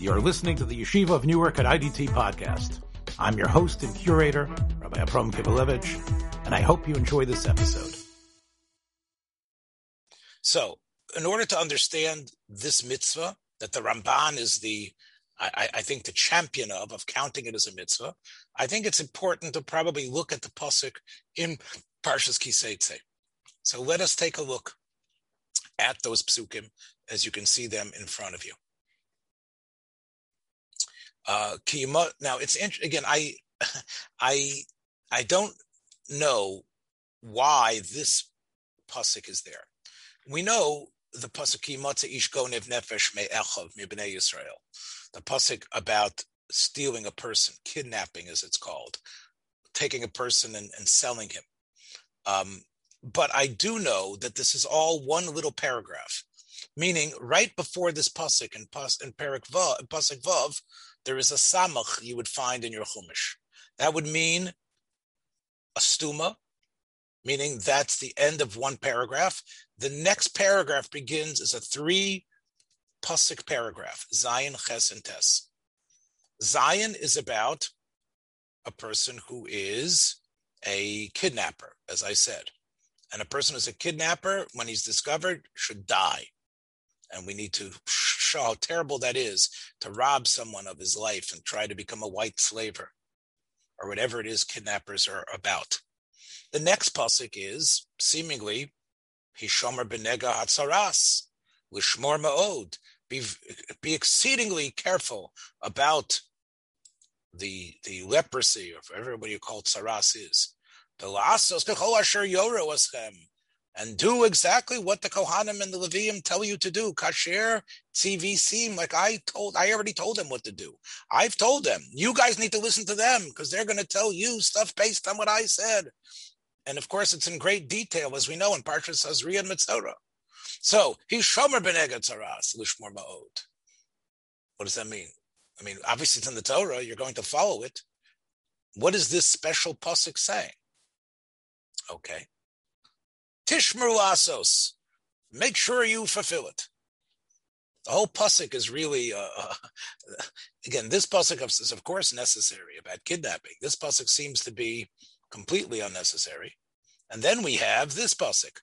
You're listening to the Yeshiva of Newark at IDT podcast. I'm your host and curator, Rabbi Abram Kibalevich, and I hope you enjoy this episode. So, in order to understand this mitzvah, that the Ramban is the, I, I, think, the champion of, of counting it as a mitzvah, I think it's important to probably look at the pasuk in Parshas Kiseitze. So let us take a look at those psukim as you can see them in front of you. Uh, now it's again. I, I, I don't know why this pasuk is there. We know the pasuk ish gonev nefesh me'echov mibnei Yisrael. The pasuk about stealing a person, kidnapping as it's called, taking a person and, and selling him. Um, but I do know that this is all one little paragraph, meaning right before this pasuk and pas, and Perik Vav, pasuk Vav, there is a samach you would find in your chumash. That would mean a stuma, meaning that's the end of one paragraph. The next paragraph begins as a three pasuk paragraph, Zayin, Ches, and Tes. Zayin is about a person who is a kidnapper, as I said. And a person who's a kidnapper, when he's discovered, should die. And we need to how terrible that is to rob someone of his life and try to become a white slaver or whatever it is kidnappers are about. The next pasuk is seemingly Hishomer benega hatzaras, lishmor ma'od. Be, be exceedingly careful about the the leprosy, or whatever you call tsaras is and do exactly what the Kohanim and the Levium tell you to do. Kasher, TVC, like I told, I already told them what to do. I've told them, you guys need to listen to them because they're going to tell you stuff based on what I said. And of course, it's in great detail, as we know in Parshas Hazri and Mitzorah. So, he's Shomer Benega Tzaras, Lishmor Ma'od. What does that mean? I mean, obviously it's in the Torah, you're going to follow it. What is this special pasuk saying? Okay. Tishmeru asos. Make sure you fulfill it. The whole pasuk is really, uh, uh, again, this pasuk is of course necessary about kidnapping. This pasuk seems to be completely unnecessary. And then we have this pasuk.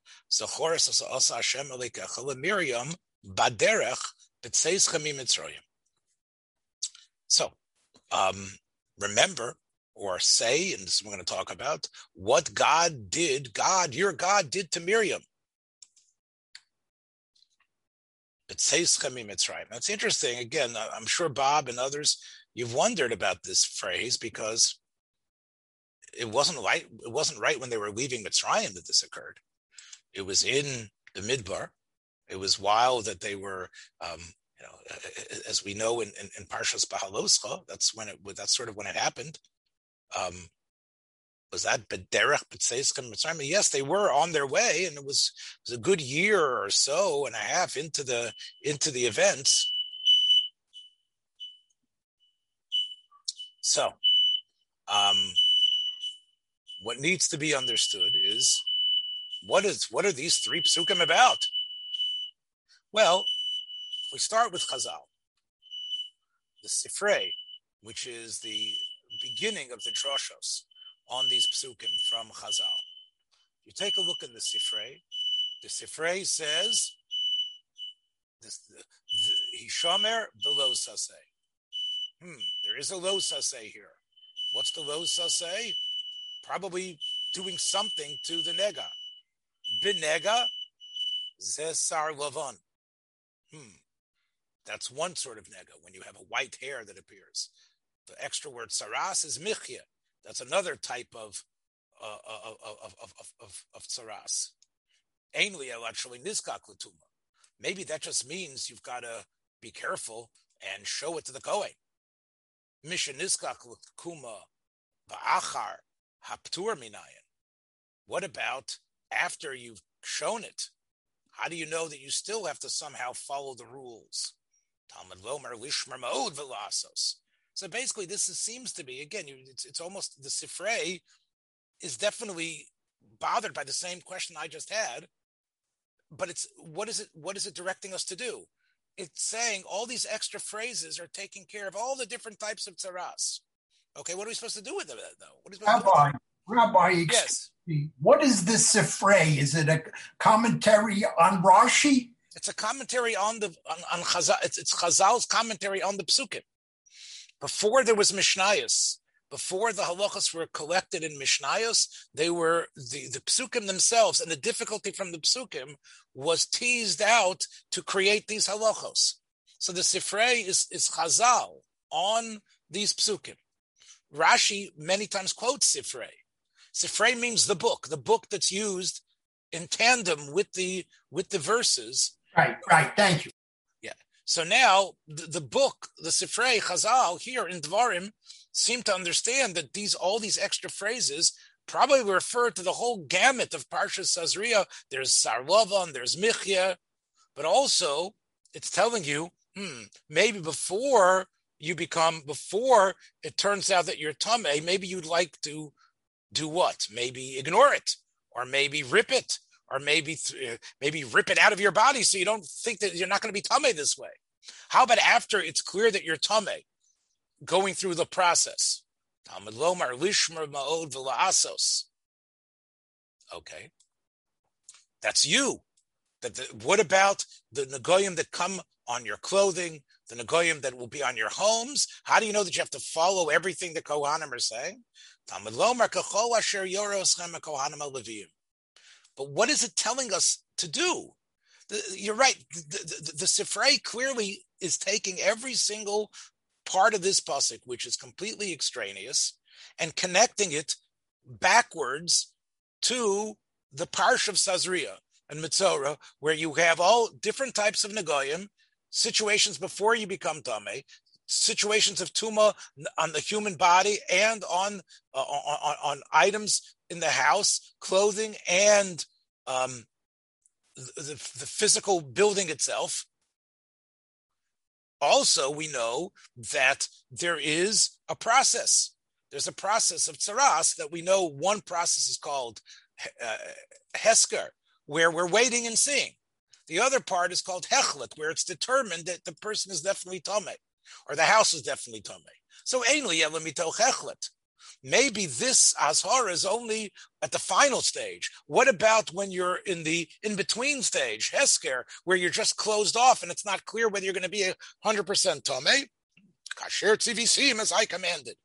Miriam baderech So, um, remember or say, and this we're going to talk about, what God did, God, your God did to Miriam. That's interesting. Again, I'm sure Bob and others, you've wondered about this phrase because it wasn't right. It wasn't right when they were leaving Mitzrayim that this occurred. It was in the Midbar. It was while that they were, um, you know, as we know in, in, in Parshas Bahaloscha, that's when it. That's sort of when it happened um, was that Bederech B'Tzeiskim Mitzrayim? Yes, they were on their way, and it was it was a good year or so and a half into the into the events. So, um, what needs to be understood is what is what are these three psukim about? Well, we start with Chazal, the Sifrei, which is the beginning of the droshos on these psukim from Chazal. You take a look in the Sifrei. The Sifrei says, Hishomer below sase. Hmm, there is a lo sase here. What's the lo sase? Probably doing something to the nega. Binega zesar lavon. Hmm, that's one sort of nega when you have a white hair that appears the extra word saras is michya. That's another type of uh, of, of, of, of, of saras. Ainli actually niskak latuma. Maybe that just means you've got to be careful and show it to the Kohen. Misha niskak kuma ba'achar haptur minayin. What about after you've shown it? How do you know that you still have to somehow follow the rules? Talmud lomer lishmer ma'od velasos. So basically, this is, seems to be again. You, it's, it's almost the Sifrei is definitely bothered by the same question I just had. But it's what is it? What is it directing us to do? it's saying all these extra phrases are taking care of all the different types of tsaras. Okay, what are we supposed to do with it though? What supposed Rabbi, Rabbi, yes. Me, what is this Sifrei? Is it a commentary on Rashi? It's a commentary on the on, on Chazal. It's, it's Chazal's commentary on the Psukim. Before there was Mishnayos, before the halachas were collected in Mishnayos, they were the, the psukim themselves, and the difficulty from the psukim was teased out to create these halachos. So the Sifrei is, is Chazal on these psukim. Rashi many times quotes Sifrei. Sifrei means the book, the book that's used in tandem with the with the verses. Right, right. Thank you. So now the, the book, the Sifrei Chazal here in Dvarim, seem to understand that these all these extra phrases probably refer to the whole gamut of Parsha Sazria. There's Sarlovan, there's Michya, but also it's telling you, hmm, maybe before you become, before it turns out that you're Tame, maybe you'd like to do what? Maybe ignore it, or maybe rip it, or maybe uh, maybe rip it out of your body so you don't think that you're not going to be Tame this way. How about after it's clear that you're Tame? going through the process. Okay. That's you. That the, what about the Nagoyim that come on your clothing, the Nagoyim that will be on your homes? How do you know that you have to follow everything the Kohanim are saying? But what is it telling us to do? The, you're right. The, the, the Sifrei clearly is taking every single part of this pasuk, which is completely extraneous, and connecting it backwards to the Parsh of Sazria and Mitzora, where you have all different types of Nagoyim, situations before you become Tame, situations of tumor on the human body and on, uh, on, on, items in the house, clothing, and um, the, the physical building itself also we know that there is a process. There's a process of tsaras that we know one process is called uh, hesker, where we're waiting and seeing. The other part is called hechlet, where it's determined that the person is definitely tome, or the house is definitely tome. So ainly elamito hechlet. Maybe this azhar is only at the final stage. What about when you're in the in between stage, hesker, where you're just closed off and it's not clear whether you're going to be hundred percent tome? Kasher tzivisim as I commanded.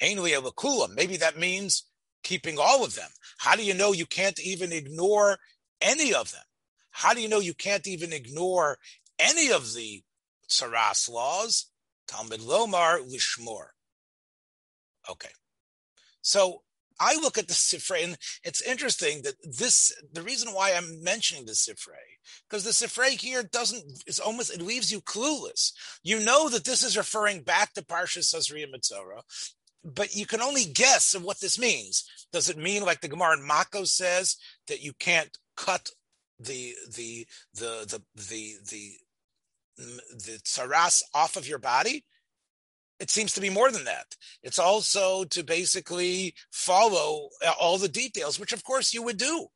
Maybe that means keeping all of them. How do you know you can't even ignore any of them? How do you know you can't even ignore any of the tsaras laws? Talmud Lomar Lishmor. Okay. So I look at the Sifrei, and it's interesting that this, the reason why I'm mentioning the Sifrei, because the Sifrei here doesn't, it's almost, it leaves you clueless. You know that this is referring back to Parsha Sazria Mitzora, but you can only guess of what this means. Does it mean, like the Gemara in Mako says, that you can't cut the, the, the, the, the, the, the, tsaras off of your body? it seems to be more than that. It's also to basically follow uh, all the details, which of course you would do.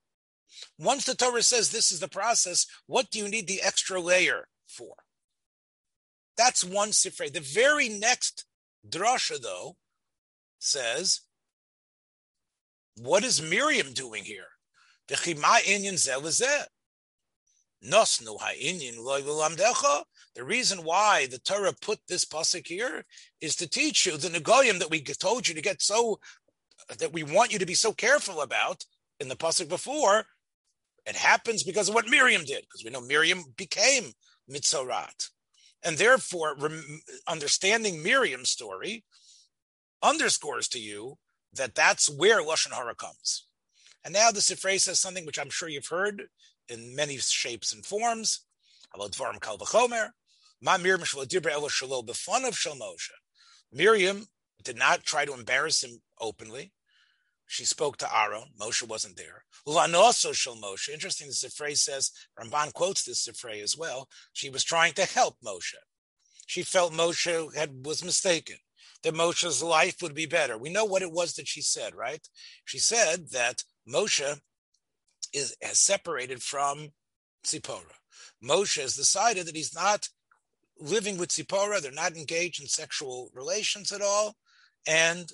Once the Torah says this is the process, what do you need the extra layer for? That's one sifrei. The very next drasha, though, says, what is Miriam doing here? The reason why the Torah put this pasuk here is to teach you the negoyim that we told you to get so that we want you to be so careful about in the pasuk before. It happens because of what Miriam did, because we know Miriam became mitzorat, and therefore rem- understanding Miriam's story underscores to you that that's where lashon hara comes. And now the Sifrei says something which I'm sure you've heard in many shapes and forms. Miriam did not try to embarrass him openly. She spoke to Aaron. Moshe wasn't there. Lanoso shel Moshe. Interesting, the Sifrei says, Ramban quotes this Sifrei as well. She was trying to help Moshe. She felt Moshe had, was mistaken, that Moshe's life would be better. We know what it was that she said, right? She said that Moshe is has separated from Tzipora. Moshe has decided that he's not living with Tzipora. They're not engaged in sexual relations at all. And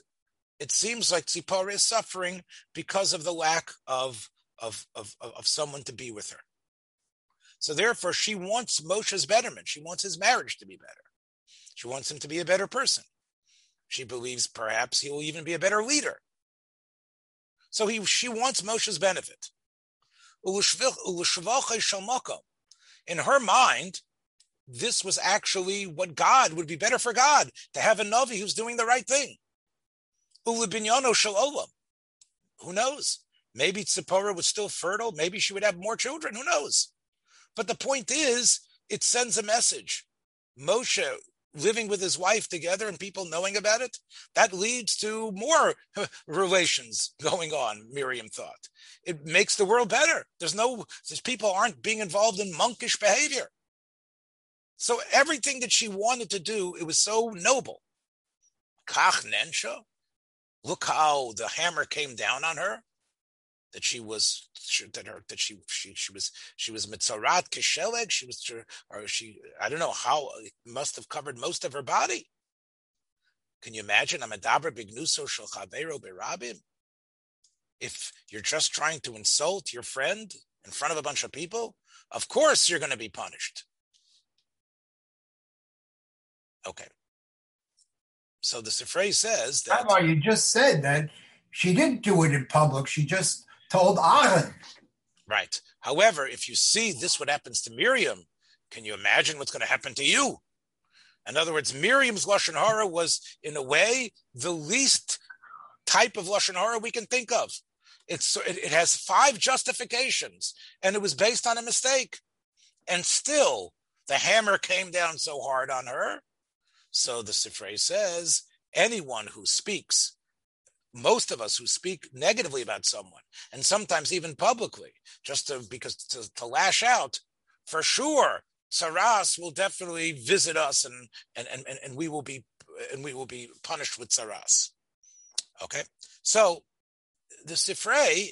it seems like Tzipora is suffering because of the lack of, of, of, of someone to be with her. So therefore, she wants Moshe's betterment. She wants his marriage to be better. She wants him to be a better person. She believes perhaps he will even be a better leader. So he, she wants Moshe's benefit. In her mind, this was actually what God would be better for God to have a Navi who's doing the right thing. Who knows? Maybe Tzipora was still fertile. Maybe she would have more children. Who knows? But the point is, it sends a message. Moshe living with his wife together and people knowing about it, that leads to more relations going on, Miriam thought. It makes the world better. There's no, these people aren't being involved in monkish behavior. So everything that she wanted to do, it was so noble. Kach Nensha, look how the hammer came down on her that she was that her that she she she was she was mitzarat kisheleg. She was or she I don't know how it must have covered most of her body. Can you imagine? I'm a dabra bignuso shel chavero berabim. If you're just trying to insult your friend in front of a bunch of people, of course you're going to be punished. Okay. So the Sifrei says that. Rabbi, you just said that she didn't do it in public. She just told Aaron. Right. However, if you see this, what happens to Miriam, can you imagine what's going to happen to you? In other words, Miriam's lashon hara was, in a way, the least type of lashon hara we can think of. It's it, it has five justifications, and it was based on a mistake, and still the hammer came down so hard on her. So the Sifrei says anyone who speaks most of us who speak negatively about someone, and sometimes even publicly, just to, because to, to lash out, for sure, Saras will definitely visit us, and and and and we will be and we will be punished with Saras. Okay, so the Sifrei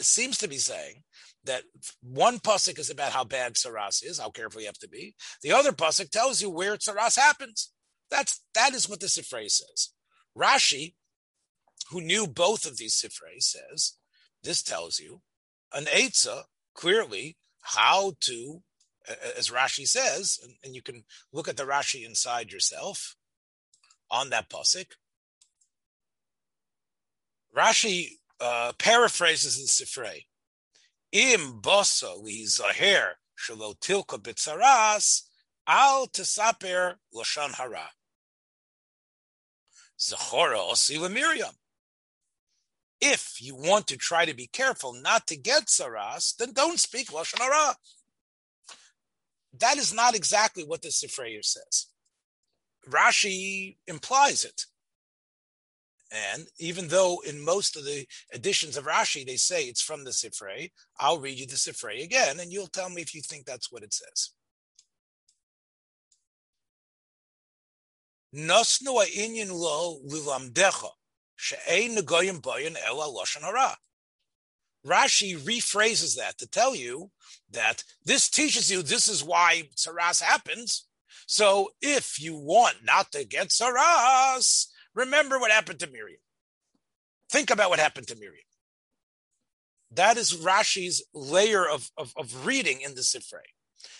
seems to be saying that one pasuk is about how bad saras is, how careful you have to be. The other pasuk tells you where saras happens. That's that is what the Sifrei says. Rashi who knew both of these sifrei says, this tells you an Eitzah clearly how to, as Rashi says, and, and, you can look at the Rashi inside yourself on that pasuk. Rashi uh, paraphrases the Sifrei. Im bosa li zaher shelo tilka bitzaras al tesaper lashon hara. Zachora osi Miriam if you want to try to be careful not to get saras, then don't speak lashon hara. That is not exactly what the Sifrei says. Rashi implies it. And even though in most of the editions of Rashi they say it's from the Sifrei, I'll read you the Sifrei again, and you'll tell me if you think that's what it says. Nosnu inyan lo lilamdecha Rashi rephrases that to tell you that this teaches you this is why saras happens. So if you want not to get saras, remember what happened to Miriam. Think about what happened to Miriam. That is Rashi's layer of, of, of reading in the Sifrei.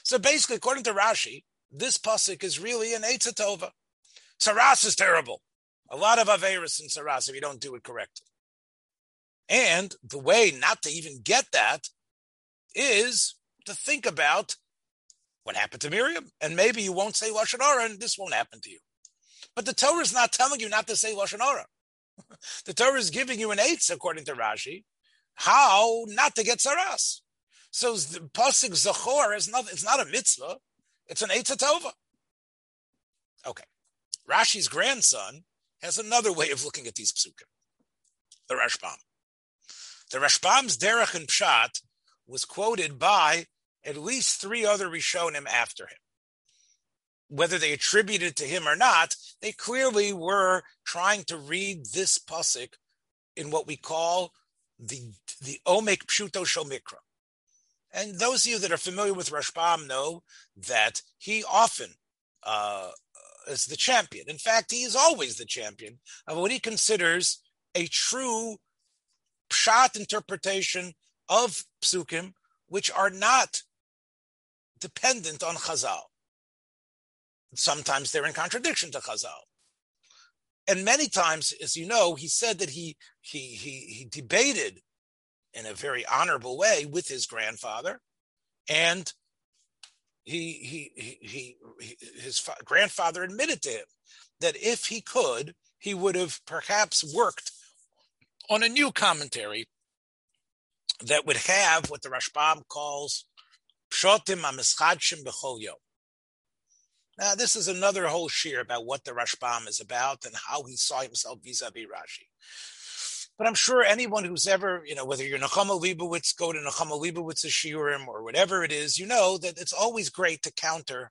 So basically, according to Rashi, this pasuk is really an Eitzatova. Saras is terrible. A lot of Averis and Saras if you don't do it correctly. And the way not to even get that is to think about what happened to Miriam. And maybe you won't say Lashon Hara and this won't happen to you. But the Torah is not telling you not to say Lashon Hara. the Torah is giving you an eighth, according to Rashi, how not to get Saras. So the Pasuk Zachor is not, it's not a mitzvah, it's an Eitzah Tova. Okay. Rashi's grandson has another way of looking at these psukim. The Rashbam. The Rashbam's Derech and Pshat was quoted by at least three other Rishonim after him. Whether they attributed to him or not, they clearly were trying to read this pasuk in what we call the the Omek Pshuto Shomikra. And those of you that are familiar with Rashbam know that he often uh, is the champion. In fact, he is always the champion of what he considers a true pshat interpretation of psukim, which are not dependent on Chazal. Sometimes they're in contradiction to Chazal. And many times, as you know, he said that he he he, he debated in a very honorable way with his grandfather, and he he he, he his fa- grandfather admitted to him that if he could, he would have perhaps worked on a new commentary that would have what the Rashbam calls Pshotim Amischadshim B'chol Yom. Now, this is another whole shiur about what the Rashbam is about and how he saw himself vis-a-vis Rashi. But I'm sure anyone who's ever, you know, whether you're Nechama Leibowitz, go to Nechama Leibowitz's shiurim or whatever it is, you know that it's always great to counter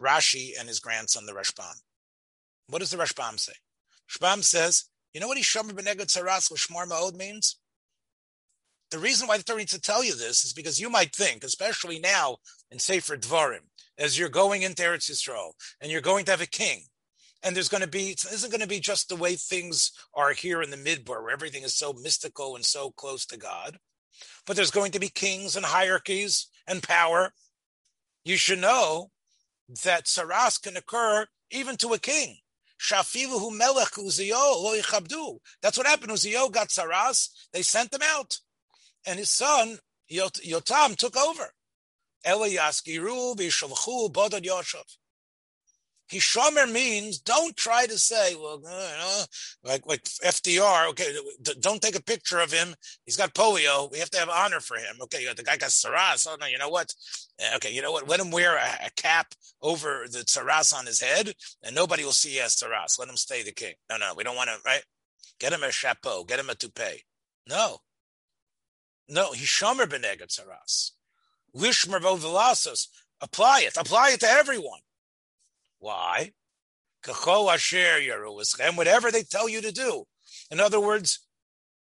Rashi and his grandson, the Rashbam. What does the Rashbam say? Rashbam says, you know what Ishomer Benegad Saras Lishmar Ma'od means? The reason why the Torah needs to tell you this is because you might think, especially now in Sefer Dvarim, as you're going into Eretz Yisrael and you're going to have a king, and there's going to be isn't going to be just the way things are here in the midbar where everything is so mystical and so close to god but there's going to be kings and hierarchies and power. You should know that saras can occur even to a king. Shafilu melech uziyo lo that's what happened. Uziyo got saras. They sent him out and his son Yotam took over. Hishomer means don't try to say, well, you know, like like FDR. Okay, don't take a picture of him. He's got polio. We have to have honor for him. Okay, the guy got saras. Oh no, you know what? Eh, okay, you know what? Let him wear a, a cap over the saras on his head, and nobody will see he has saras. Let him stay the king. No, no, we don't want to. Right? Get him a chapeau. Get him a toupee. No, no. Hishomer benegat saras. Lishmer v'velasos. Apply it. Apply it to everyone. Why? Kachol Asher And whatever they tell you to do. In other words,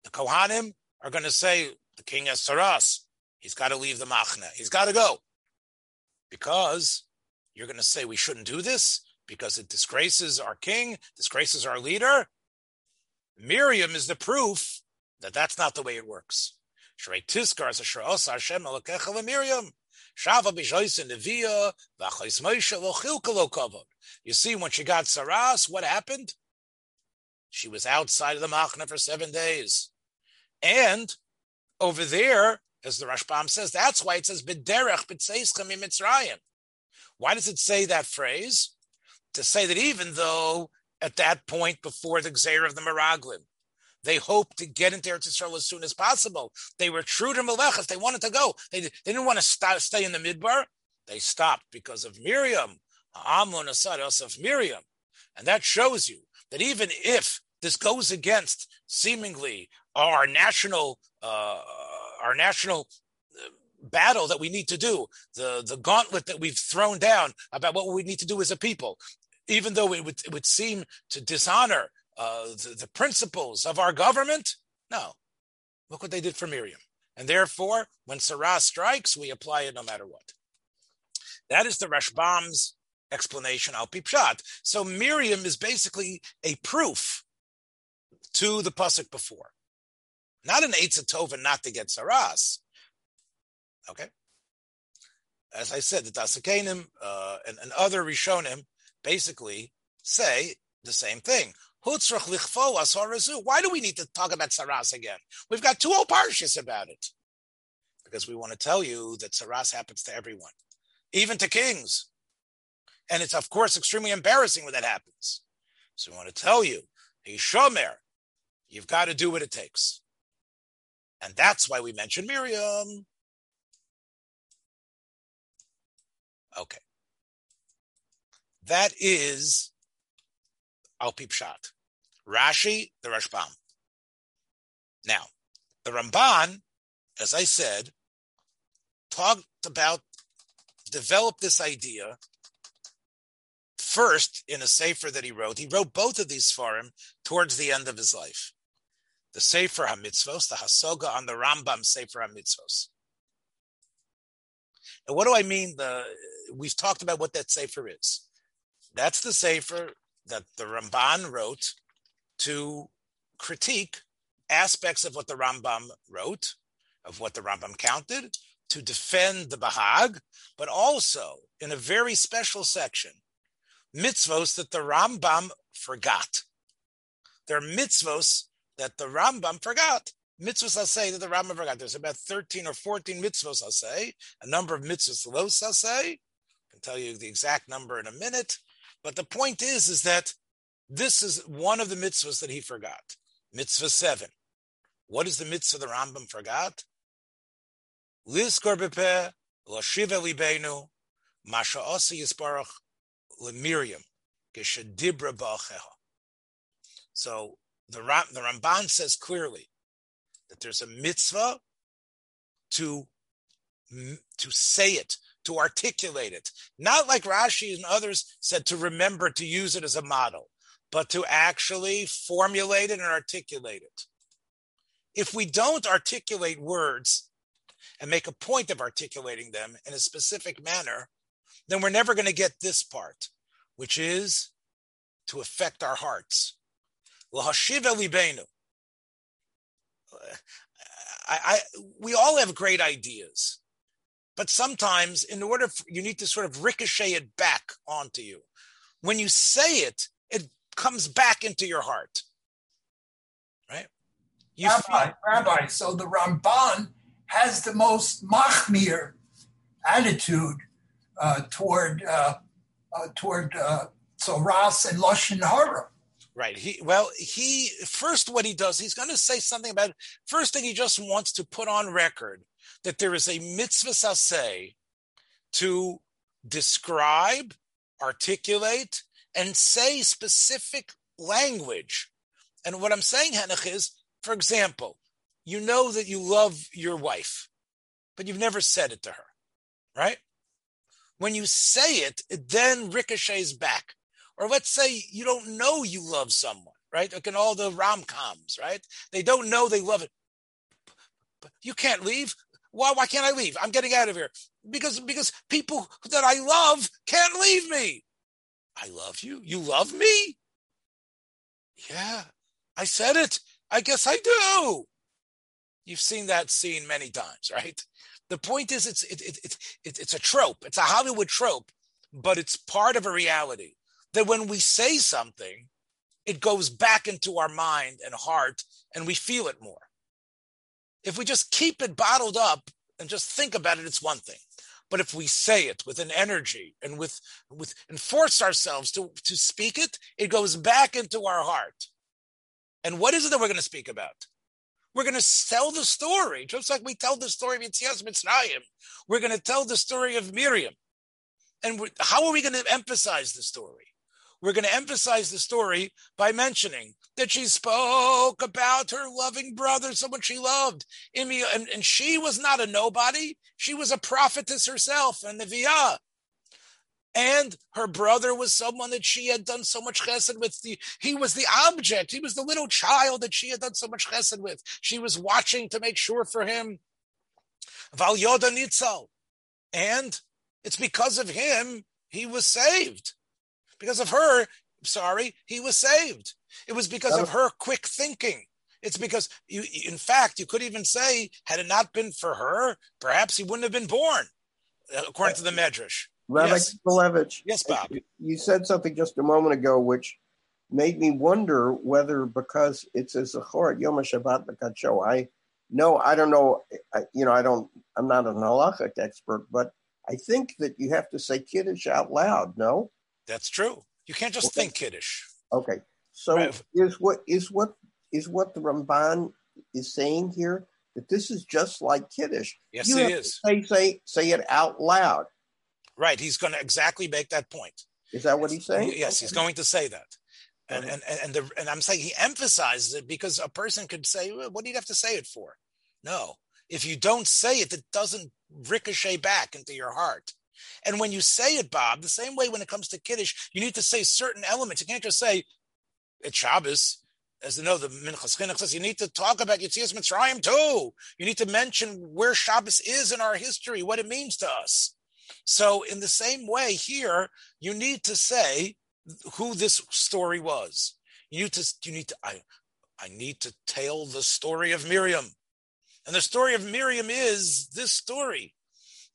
the Kohanim are going to say, the king has saras. He's got to leave the machna. He's got to go. Because you're going to say we shouldn't do this because it disgraces our king, disgraces our leader. Miriam is the proof that that's not the way it works. You see, when she got Saras, what happened? She was outside of the Machna for seven days. And over there, as the Rashbam says, that's why it says B'derech b'tzeischem Mitzrayim. Why does it say that phrase? To say that even though at that point before the Gzeir of the Meraglim, they hoped to get into Eretz Yisrael as soon as possible. They were true to Melechas. They wanted to go. They, they didn't want to st- stay in the Midbar. They stopped because of Miriam, Amon Asad of Miriam. And that shows you that even if this goes against seemingly our national, uh, our national uh, battle that we need to do, the, the gauntlet that we've thrown down about what we need to do as a people, even though it would, it would seem to dishonor uh, the, the principles of our government? No. Look what they did for Miriam. And therefore, when Sarah strikes, we apply it no matter what. That is the Rashbam's explanation al pipshat. So Miriam is basically a proof to the pasuk before, not an Eitzatova not to get saras. Okay, as I said, the Dasakanim uh, and, and other Rishonim basically say the same thing. Why do we need to talk about Saras again? We've got two whole parshas about it. Because we want to tell you that Saras happens to everyone, even to kings. And it's, of course, extremely embarrassing when that happens. So we want to tell you, Shomer, you've got to do what it takes. And that's why we mentioned Miriam. Okay. That is Al Pipshat. Rashi, the Rashbam. Now, the Ramban, as I said, talked about, developed this idea first in a sefer that he wrote. He wrote both of these for him towards the end of his life. The Sefer HaMitzvos, the Hasoga on the Rambam Sefer HaMitzvos. And what do I mean? The we've talked about what that sefer is. That's the sefer that the Ramban wrote to critique aspects of what the Rambam wrote, of what the Rambam counted, to defend the Bahag, but also in a very special section, mitzvos that the Rambam forgot. There are mitzvos that the Rambam forgot. Mitzvos I'll say that the Rambam forgot. There's about 13 or 14 mitzvos I'll say, a number of mitzvos los I'll say. I can tell you the exact number in a minute. But the point is, is that this is one of the mitzvahs that he forgot. Mitzvah seven. What is the mitzvah the Rambam forgot? Osi lemiriam. So the, Ram, the Ramban says clearly that there's a mitzvah to, to say it, to articulate it. Not like Rashi and others said to remember to use it as a model, but to actually formulate it and articulate it. If we don't articulate words and make a point of articulating them in a specific manner, then we're never going to get this part, which is to affect our hearts. I, I, we all have great ideas, but sometimes, in order for, you need to sort of ricochet it back onto you. When you say it comes back into your heart, right? You Rabbi, feel- Rabbi, so the Ramban has the most machmir attitude uh, toward uh, uh, toward uh, Ras and Lashon Hara. Right. He well, he first what he does, he's going to say something about first thing he just wants to put on record that there is a mitzvah saseh to describe, articulate, and say specific language. And what I'm saying, Henoch, is, for example, you know that you love your wife, but you've never said it to her, right? When you say it, it then ricochets back. Or let's say you don't know you love someone, right? Like in all the rom coms, right? They don't know they love it. You can't leave. Why? Why can't I leave? I'm getting out of here because because people that I love can't leave me. I love you. You love me. Yeah, I said it. I guess I do. You've seen that scene many times, right? The point is, it's it, it, it, it, it's a trope. It's a Hollywood trope, but it's part of a reality that when we say something, it goes back into our mind and heart, and we feel it more. If we just keep it bottled up and just think about it, it's one thing. But if we say it with an energy and with with and force ourselves to to speak it, it goes back into our heart. And what is it that we're going to speak about? We're going to tell the story, just like we tell the story of Yitzias Mitzrayim. We're going to tell the story of Miriam. And how are we going to emphasize the story? We're going to emphasize the story by mentioning that she spoke about her loving brother, someone she loved. And, and she was not a nobody. She was a prophetess herself, and the. And her brother was someone that she had done so much chesed with. The, he was the object. He was the little child that she had done so much chesed with. She was watching to make sure for him. Val Nitzal. And it's because of him he was saved. Because of her, sorry, he was saved. It was because of her quick thinking. It's because you, in fact, you could even say, had it not been for her, perhaps he wouldn't have been born, uh, according to the Medrash. Rabbi yes. Kibalevich. Yes, Bob. You said something just a moment ago which made me wonder whether because it's a Zachor Yom Shabbat B'Kadsho, I no, I don't know. I, you know, I don't. I'm not an halachic expert, but I think that you have to say kiddush out loud. No, that's true. You can't just okay. think kiddush. Okay, so right. is what is what is what the Ramban is saying here that this is just like kiddush. Yes, you it is. Say say say it out loud. Right. He's going to exactly make that point. Is that what he's saying? Yes, he's going to say that. And and and the and I'm saying he emphasizes it because a person could say, well, "What do you have to say it for?" No, if you don't say it, it doesn't ricochet back into your heart. And when you say it, Bob, the same way when it comes to Kiddush, you need to say certain elements. You can't just say, it's Shabbos, as you know, the Minchas Chinuch says, you need to talk about Yitzias Mitzrayim too. You need to mention where Shabbos is in our history, what it means to us. So, in the same way, here you need to say who this story was. You need to. You need to. I. I need to tell the story of Miriam, and the story of Miriam is this story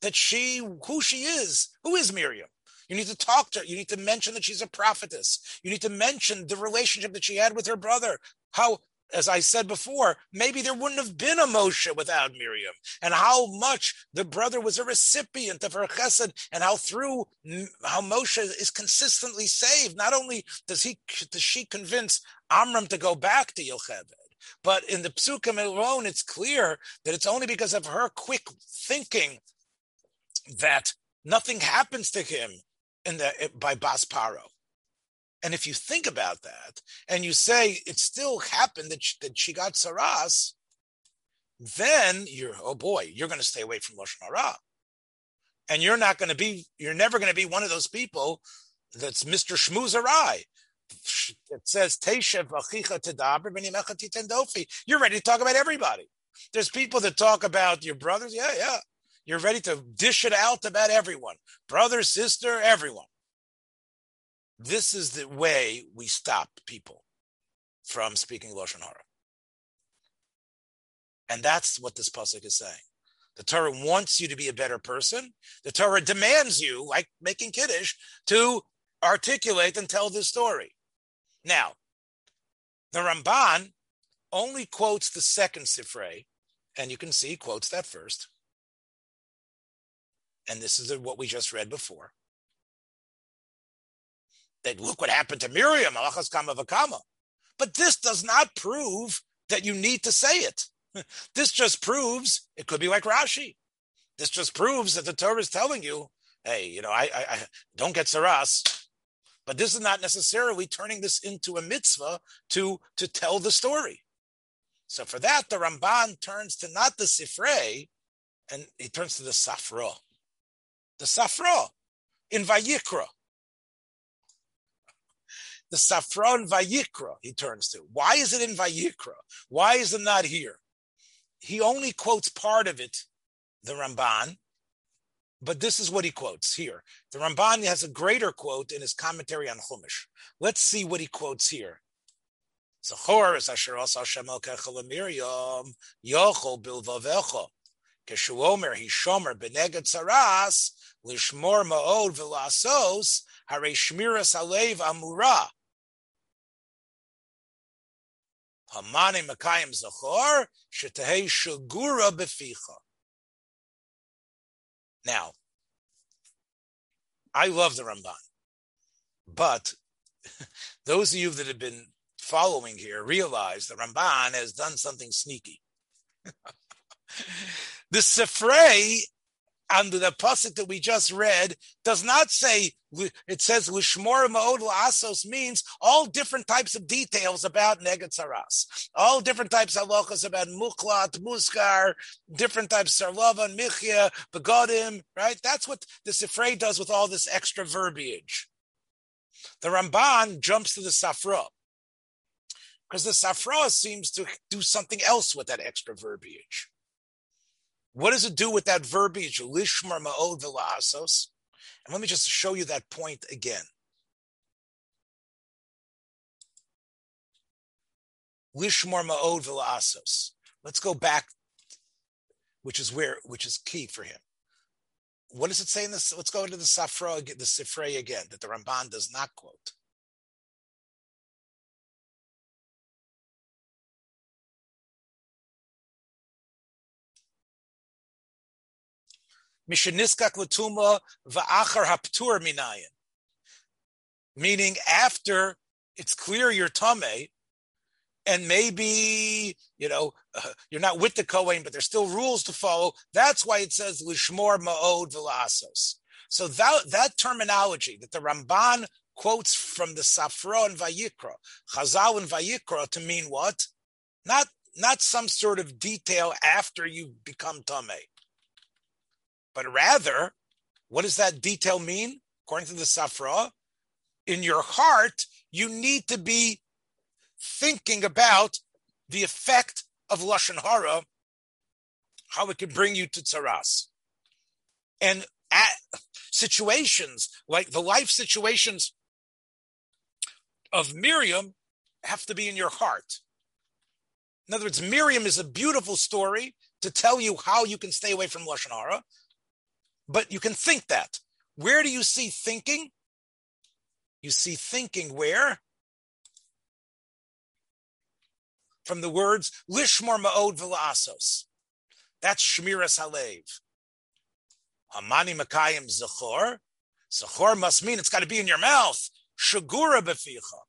that she, who she is, who is Miriam. You need to talk to her. You need to mention that she's a prophetess. You need to mention the relationship that she had with her brother. How, as I said before, maybe there wouldn't have been a Moshe without Miriam, and how much the brother was a recipient of her chesed, and how through how Moshe is consistently saved. Not only does he does she convince Amram to go back to Yocheved, but in the psukim alone, it's clear that it's only because of her quick thinking that nothing happens to him in the by Basparo. And if you think about that, and you say it still happened that she, that she got saras, then you're oh boy, you're going to stay away from lashon hara, and you're not going to be, you're never going to be one of those people that's Mister Shmuzarai. It says Teshev achicha tedaber titendofi. You're ready to talk about everybody. There's people that talk about your brothers. Yeah, yeah. You're ready to dish it out about everyone, brother, sister, everyone. This is the way we stop people from speaking lashon hara, and that's what this pasuk is saying. The Torah wants you to be a better person. The Torah demands you, like making kiddush, to articulate and tell this story. Now, the Ramban only quotes the second Sifrei, and you can see quotes that first and this is what we just read before. That look what happened to Miriam, Alachas Kama. But this does not prove that you need to say it. This just proves it could be like Rashi. This just proves that the Torah is telling you, hey, you know, I, I, I don't get saras. But this is not necessarily turning this into a mitzvah to to tell the story. So for that, the Ramban turns to not the Sifrei, and he turns to the Sifra the Sifra in Vayikra. The Sifra in Vayikra he turns to. Why is it in Vayikra? Why is it not here? He only quotes part of it, the Ramban, but this is what he quotes here. The Ramban has a greater quote in his commentary on Chumash. Let's see what he quotes here. Zachor is asher also shemel kechel Miriam yochol bilvavecho. Keshuomer he shomer beneged saras lishmor ma'od v'lasos hare shmiras alev amura. Makayim zachor shetehei beficha. Now, I love the Ramban, but those of you that have been following here realize the Ramban has done something sneaky. the Sifrei under the pasuk that we just read does not say it says lishmor ma'od asos means all different types of details about negatzaras, all different types of halachas about muklat, muskar, different types of and michya, begodim, right? That's what the Sifrei does with all this extra verbiage. The Ramban jumps to the Sifra because the Sifra seems to do something else with that extra verbiage. What does it do with that verbiage, lishmar ma'od v'la'asos? And let me just show you that point again. Lishmar ma'od v'la'asos. Let's go back, which is where, which is key for him. What does it say in this? Let's go into the Sifra, the Sifrei again, that the Ramban does not quote. Mishaniskak Va'achar Haptur Minayin. Meaning after it's clear you're Tame, and maybe you know uh, you're not with the Kohen, but there's still rules to follow. That's why it says Lishmor Ma'od Velasos. So that that terminology that the Ramban quotes from the Sifra and Vayikra, Chazal and Vayikra to mean what? Not not some sort of detail after you become Tameh but rather, what does that detail mean? According to the Sifra, in your heart, you need to be thinking about the effect of lashon hara, how it can bring you to tzaras, and at situations like the life situations of Miriam have to be in your heart. In other words, Miriam is a beautiful story to tell you how you can stay away from lashon hara, but you can think that. Where do you see thinking? You see thinking where? From the words lishmor ma'od v'la'asos. That's shmiras halev. Hamani makayim zachor. Zachor must mean it's got to be in your mouth. Shagura beficha.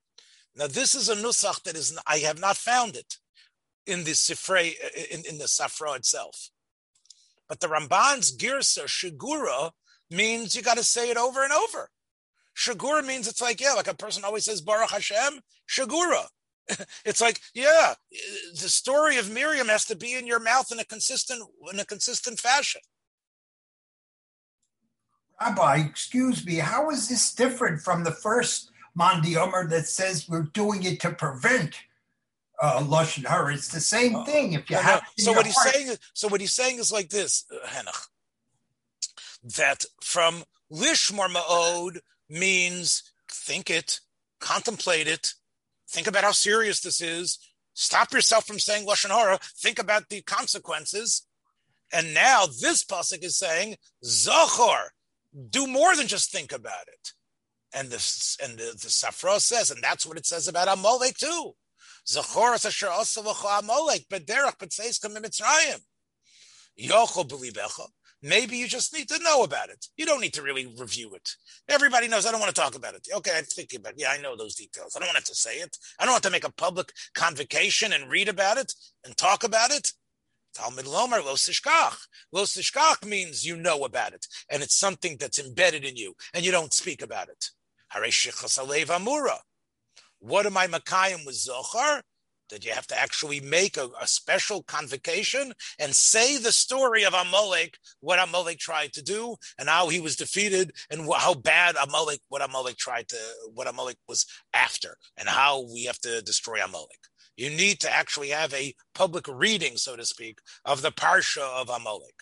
Now this is a nusach that is I have not found it in the Sifrei, in, in the Sifra itself. But the Ramban's Girsa, Shagura, means you got to say it over and over. Shagura means it's like, yeah, like a person always says Baruch Hashem, Shagura. it's like, yeah, the story of Miriam has to be in your mouth in a consistent in a consistent fashion. Rabbi, excuse me, how is this different from the first Mandiomer that says we're doing it to prevent uh, lashon hara. It's the same uh, thing. If you no, have no. so what he's heart. saying is so what he's saying is like this, uh, Henoch, that from lishmor ma'od means think it, contemplate it, think about how serious this is. Stop yourself from saying lashon hara. Think about the consequences. And now this pasuk is saying zachor, do more than just think about it. And the and the, the Sifra says, and that's what it says about Amalek too. Zachoras asher osavacha Amalek, bederach b'tzeis kam mitzrayim. Yochel b'libecha. Maybe you just need to know about it. You don't need to really review it. Everybody knows. I don't want to talk about it. Okay, I'm thinking about it. Yeah, I know those details. I don't want to say it. I don't want to make a public convocation and read about it and talk about it. Talmud Lomer, lo sishkach. Lo sishkach means you know about it, and it's something that's embedded in you, and you don't speak about it. Amura. What am I Makayim with Zohar? Did you have to actually make a, a, special convocation and say the story of Amalek, what Amalek tried to do, and how he was defeated, and how bad Amalek, what Amalek tried to, what Amalek was after, and how we have to destroy Amalek. You need to actually have a public reading, so to speak, of the parsha of Amalek.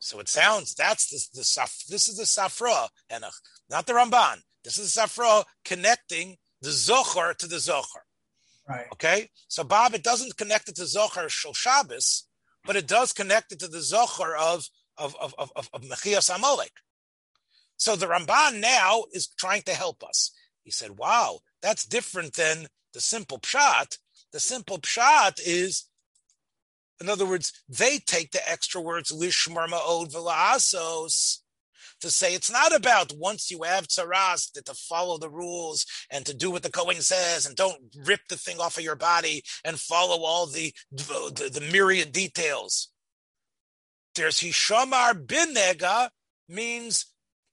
So it sounds that's the, the saf, this is the sifra, and not the Ramban. This is the sifra connecting the zohar to the zohar. Right. Okay. So Bob, it doesn't connect it to zachor shel Shabbos, but it does connect it to the zohar of of of of, of, of Mechias Amalek. So the Ramban now is trying to help us. He said, "Wow, that's different than the simple pshat the simple pshat is, in other words, they take the extra words lishmar ma'od v'la'asos to say it's not about once you have tzaras to follow the rules and to do what the Kohen says and don't rip the thing off of your body and follow all the the, the myriad details. There's hishamar bin nega means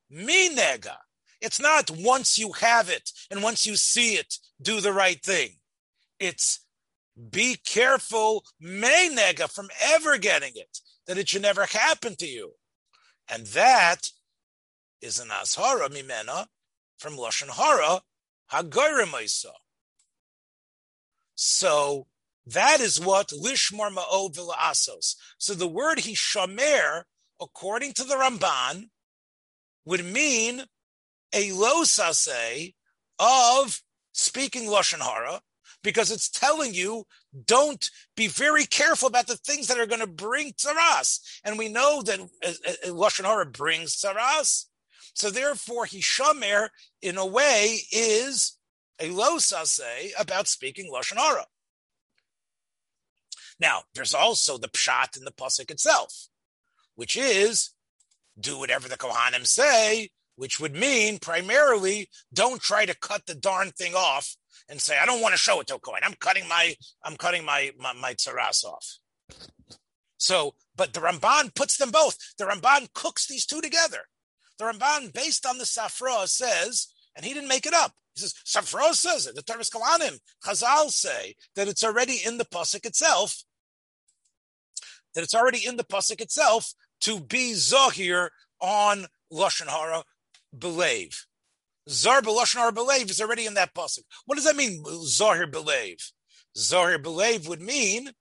me nega. It's not once you have it and once you see it, do the right thing. It's be careful, may nega, from ever getting it, that it should never happen to you. And that is an ashara mimena from Lashon Hara, Hagorim So that is what Lishmar Ma'od Asos. So the word Hishamer, according to the Ramban, would mean a losase of speaking Lashon Hara, because it's telling you don't be very careful about the things that are going to bring tzaras. And we know that uh, uh, Lashon Hara brings tzaras. So therefore, Hishamer, in a way, is a losase about speaking Lashon Hara. Now, there's also the pshat in the pasuk itself, which is do whatever the Kohanim say, which would mean primarily don't try to cut the darn thing off and say, I don't want to show it to a Kohen. I'm cutting my, I'm cutting my, my, my tzaras off. So, but the Ramban puts them both. The Ramban cooks these two together. The Ramban, based on the Sifra, says, and he didn't make it up. He says, Sifra says it. The Teres Kalanim, Chazal say that it's already in the Pasuk itself, that it's already in the Pasuk itself to be Zahir on Lashon Hara, believe. Zar b'lashon believe is already in that pasuk. What does that mean? Zahir believe. Zahir believe would mean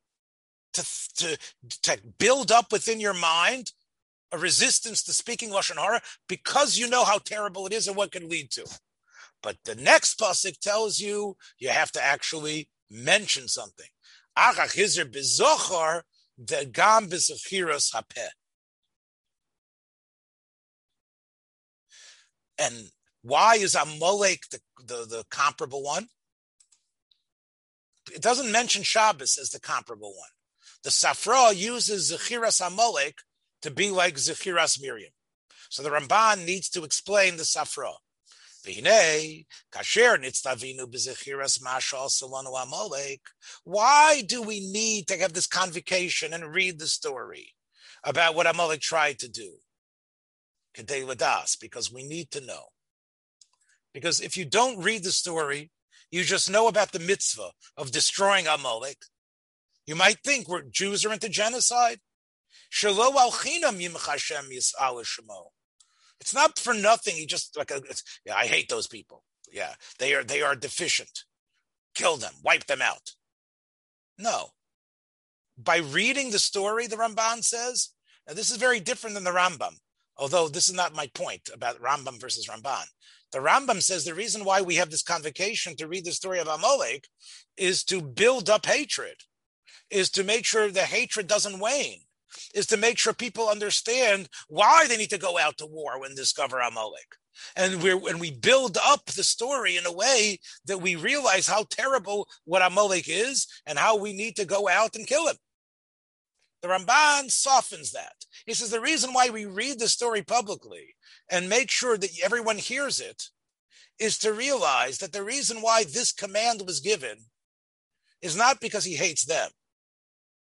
to, to, to build up within your mind a resistance to speaking lashon hara because you know how terrible it is and what can lead to. But the next pasuk tells you you have to actually mention something. And why is Amalek the, the, the comparable one? It doesn't mention Shabbos as the comparable one. The Sifra uses Zechiras Amalek to be like Zechiras Miriam. So the Ramban needs to explain the Sifra. Why do we need to have this convocation and read the story about what Amalek tried to do? Because we need to know. Because if you don't read the story, you just know about the mitzvah of destroying Amalek. You might think we're Jews are into genocide. It's not for nothing. He just like yeah, I hate those people. Yeah, they are they are deficient. Kill them, wipe them out. No. By reading the story, the Ramban says, now this is very different than the Rambam, although this is not my point about Rambam versus Ramban. The Rambam says the reason why we have this convocation to read the story of Amalek is to build up hatred, is to make sure the hatred doesn't wane, is to make sure people understand why they need to go out to war when discover Amalek. And we when we build up the story in a way that we realize how terrible what Amalek is and how we need to go out and kill him. The Ramban softens that. He says the reason why we read the story publicly and make sure that everyone hears it is to realize that the reason why this command was given is not because he hates them.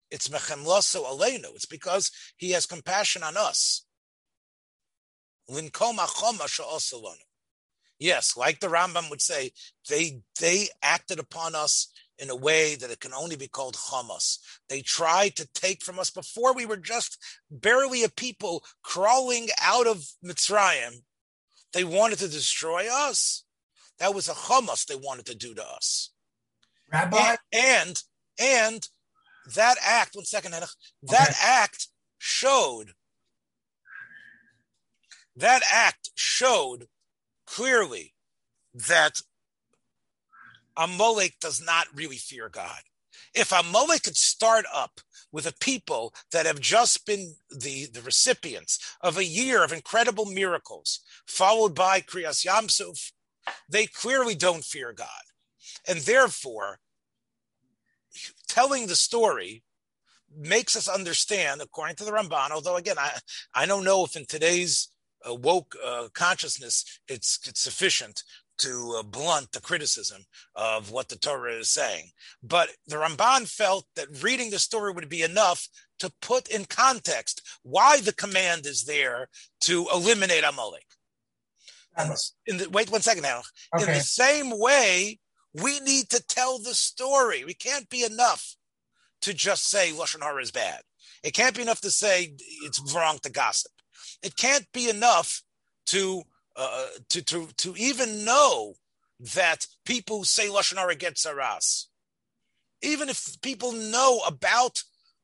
It's mechemlaso aleinu. It's because he has compassion on us. Yes, like the Rambam would say, they they acted upon us in a way that it can only be called Hamas. They tried to take from us before we were just barely a people crawling out of Mitzrayim. They wanted to destroy us. That was a Hamas they wanted to do to us. Rabbi? And, and, that act, one second, that okay. act showed, that act showed clearly that Amalek does not really fear God. If Amalek could start up with a people that have just been the, the recipients of a year of incredible miracles, followed by Kriyas Yamsuf, they clearly don't fear God. And therefore, telling the story makes us understand, according to the Ramban, although again, I, I don't know if in today's uh, woke uh, consciousness it's, it's sufficient to uh, blunt the criticism of what the Torah is saying. But the Ramban felt that reading the story would be enough to put in context why the command is there to eliminate Amalek. In the, wait one second now. Okay. In the same way, we need to tell the story. We can't be enough to just say Lashon Hara is bad. It can't be enough to say it's wrong to gossip. It can't be enough to uh, to to to even know that people who say lashon hara get tzaras, even if people know about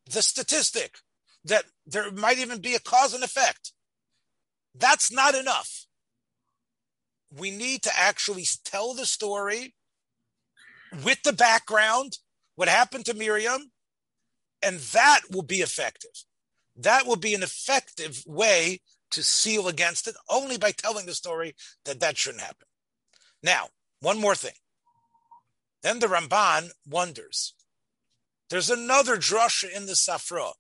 the statistic that there might even be a cause and effect, that's not enough. We need to actually tell the story with the background, what happened to Miriam, and that will be effective. That will be an effective way to seal against it only by telling the story that that shouldn't happen. Now, one more thing. Then the Ramban wonders. There's another drasha in the Sifra.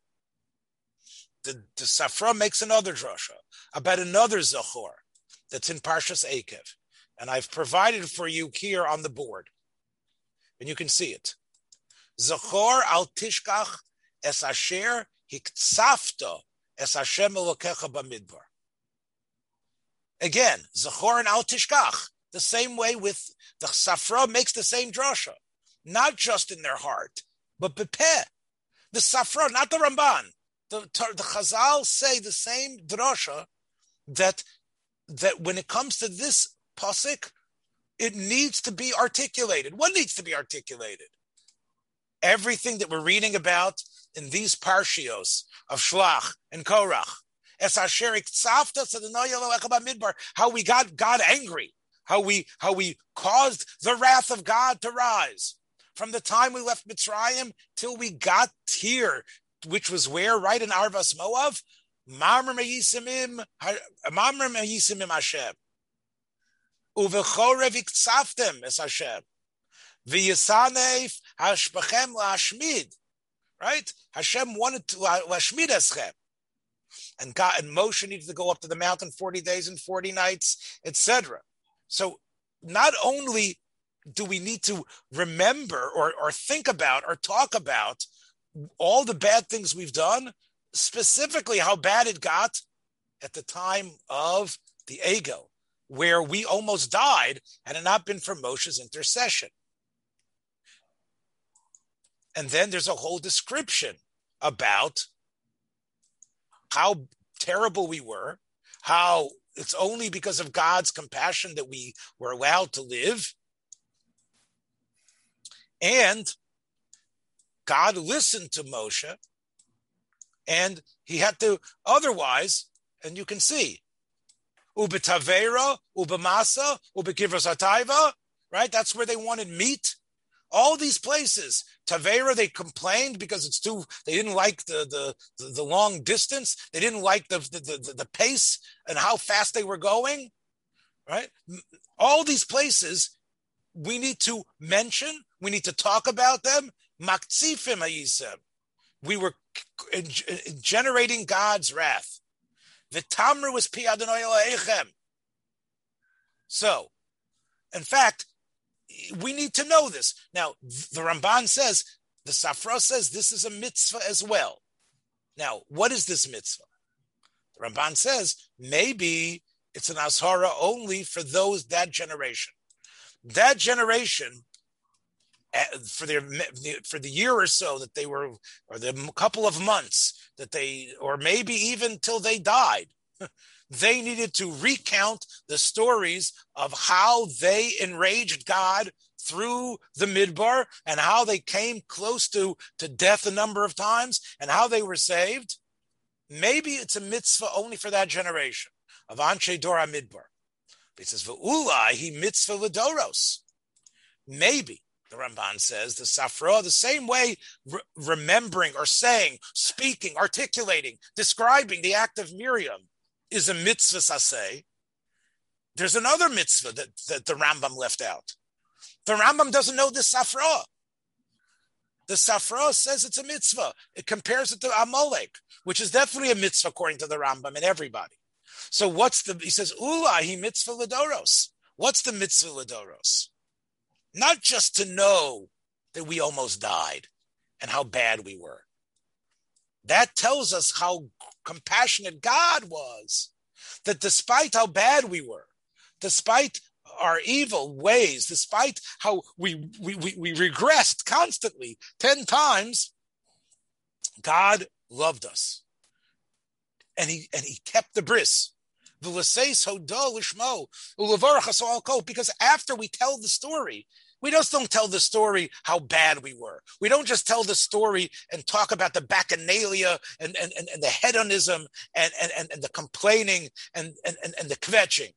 The, the Sifra makes another drasha about another Zachor that's in Parshas Akev. And I've provided for you here on the board. And you can see it. Zachor al tishkach es asher Es Hashem Elokecha Bamidbar. Again, Zachor and Al Tishkach, the same way with the Sifra makes the same drasha, not just in their heart, but bepeh. The Sifra, not the Ramban. The, the Chazal say the same drasha that that when it comes to this pasuk, it needs to be articulated. What needs to be articulated? everything that we're reading about in these parshios of Shlach and Korach, how we got God angry, how we how we caused the wrath of God to rise from the time we left Mitzrayim till we got here, which was where right in Arvas Moav, Mamre Hashem. Uvechorev iktsaftem es Hashem. V'yisanef hashbachem lashmid. Right? Hashem wanted to lashmid eschem. And God and Moshe needed to go up to the mountain 40 days and 40 nights, etc. So not only do we need to remember or, or think about or talk about all the bad things we've done, specifically how bad it got at the time of the ego, where we almost died had it not been for Moshe's intercession. And then there's a whole description about how terrible we were, how it's only because of God's compassion that we were allowed to live. And God listened to Moshe, and he had to, otherwise, and you can see, ubetavera, ubemasa, ubekivras right? That's where they wanted meat. All these places, Tavera, they complained because it's too. They didn't like the the the, long distance. They didn't like the, the the the pace and how fast they were going. Right. All these places, we need to mention. We need to talk about them. Maktsifim. We were generating God's wrath. The Tamra was pi So, in fact, we need to know this. Now, the Ramban says, the Sifra says this is a mitzvah as well. Now, what is this mitzvah? The Ramban says maybe it's an ashara only for those that generation. That generation, for their for the year or so that they were, or the couple of months that they, or maybe even till they died, they needed to recount the stories of how they enraged God through the midbar and how they came close to, to death a number of times and how they were saved. Maybe it's a mitzvah only for that generation of Anshe Dora Midbar. He says, he mitzvah ledoros. Maybe the Ramban says the Sifra, the same way re- remembering or saying, speaking, articulating, describing the act of Miriam is a mitzvah saseh. There's another mitzvah that, that the Rambam left out. The Rambam doesn't know the Sifra. The Sifra says it's a mitzvah. It compares it to Amalek, which is definitely a mitzvah according to the Rambam and everybody. So what's the, he says, Ula, he mitzvah ladoros. What's the mitzvah ladoros? Not just to know that we almost died and how bad we were. That tells us how compassionate God was. That despite how bad we were, despite our evil ways, despite how we, we, we, regressed constantly 10 times, God loved us. And he, and he kept the bris. Because after we tell the story, we just don't tell the story how bad we were. We don't just tell the story and talk about the bacchanalia and, and, and, and the hedonism and, and, and, the complaining and, and, and the kvetching.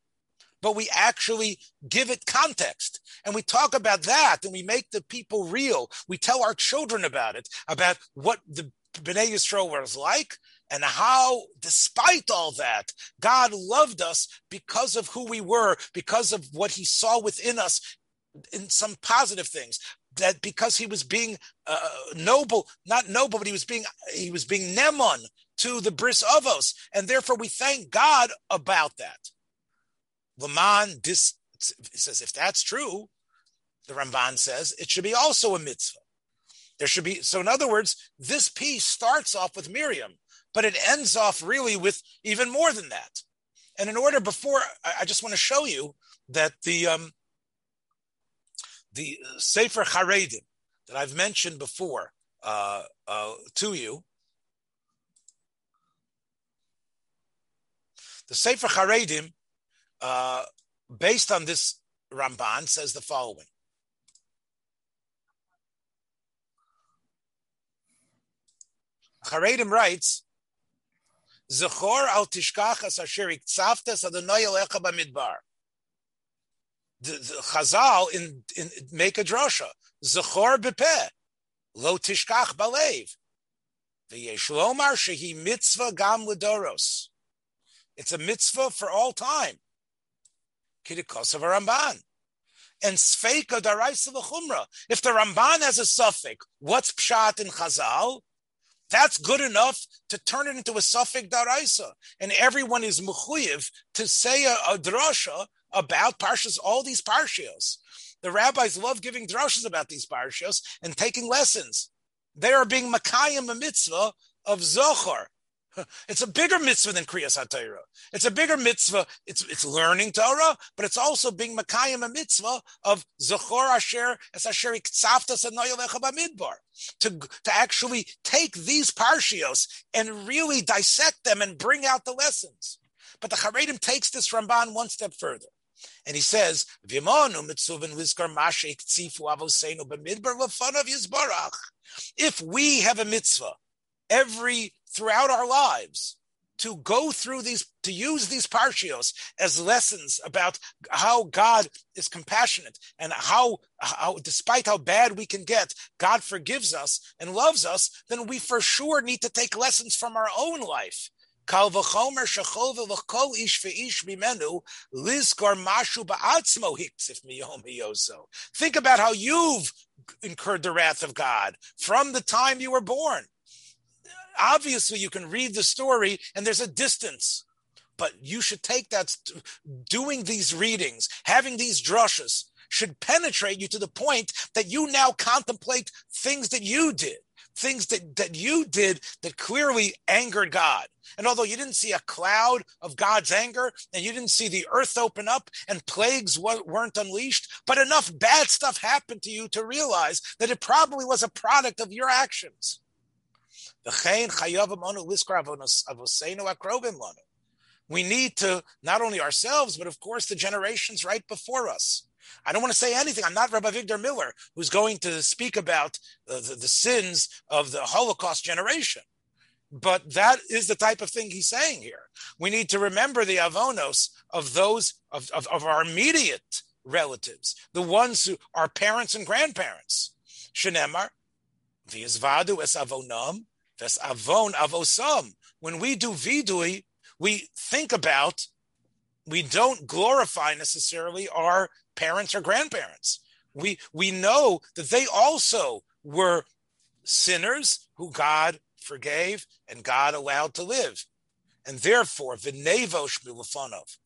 But we actually give it context and we talk about that and we make the people real. We tell our children about it, about what the Bnei Yisrael was like and how, despite all that, God loved us because of who we were, because of what He saw within us in some positive things that because he was being uh, noble, not noble, but he was being he was being nemon to the bris avos, and therefore we thank God about that. Laman dis says if that's true, the Ramban says it should be also a mitzvah. There should be so. In other words, this piece starts off with Miriam, but it ends off really with even more than that. And in order, before I, I just want to show you that the um, the Sefer Haredim that I've mentioned before uh, uh, to you, the Sefer Haredim, uh, based on this Ramban, says the following. Charedim writes, Zechor al tishkachas asher iktzavtes adonai elecha b'midbar. The, the Chazal in, in make a drasha. Zechor bepeh, lo tishkach balev. V'yesh lomar shehi mitzvah gam ledoros. It's a mitzvah for all time. Kidikos of a Ramban. And Sfeika Daraisa L'chumra. If the Ramban has a suffix, what's Pshat in Chazal? That's good enough to turn it into a suffix daraisa, and everyone is mechuyev to say a, a drasha about parshas, all these parshios. The rabbis love giving drashas about these parshios and taking lessons. They are being makayim a mitzvah of zohar, it's a bigger mitzvah than Kriyas HaTorah. It's a bigger mitzvah. It's it's learning Torah, but it's also being Makayim a mitzvah of Zachor Asher as Asher Iktzaftas Bamidbar. To, to actually take these parshios and really dissect them and bring out the lessons. But the Haredim takes this Ramban one step further. And he says, If we have a mitzvah every throughout our lives to go through these, to use these parshios as lessons about how God is compassionate and how, how, despite how bad we can get, God forgives us and loves us, then we for sure need to take lessons from our own life. Think about how you've incurred the wrath of God from the time you were born. Obviously you can read the story and there's a distance but you should take that doing these readings having these drushes should penetrate you to the point that you now contemplate things that you did things that, that you did that clearly angered god. And although you didn't see a cloud of god's anger and you didn't see the earth open up and plagues weren't unleashed but enough bad stuff happened to you to realize that it probably was a product of your actions. We need to, not only ourselves, but of course the generations right before us. I don't want to say anything. I'm not Rabbi Victor Miller, who's going to speak about the, the, sins of the Holocaust generation. But that is the type of thing he's saying here. We need to remember the avonos of those of, of, of our immediate relatives, the ones who are parents and grandparents. Shenemar, v'yizvadu es avonam, that's avon avosam. When we do vidui, we think about, we don't glorify necessarily our parents or grandparents. We we know that they also were sinners who God forgave and God allowed to live. And therefore, v'nevosh milafonov.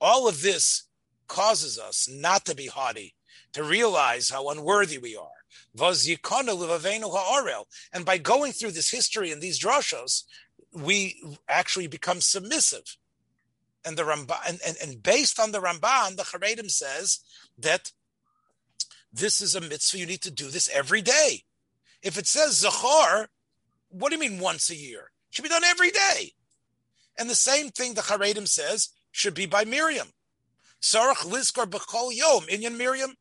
All of this causes us not to be haughty, to realize how unworthy we are. And by going through this history and these drashos, we actually become submissive. And the Ramban, and, and, and based on the Ramban, the Haredim says that this is a mitzvah. You need to do this every day. If it says Zachor, what do you mean once a year? It should be done every day. And the same thing the Haredim says should be by Miriam. Sarach Lizkar B'chol Yom, Inyan Miriam.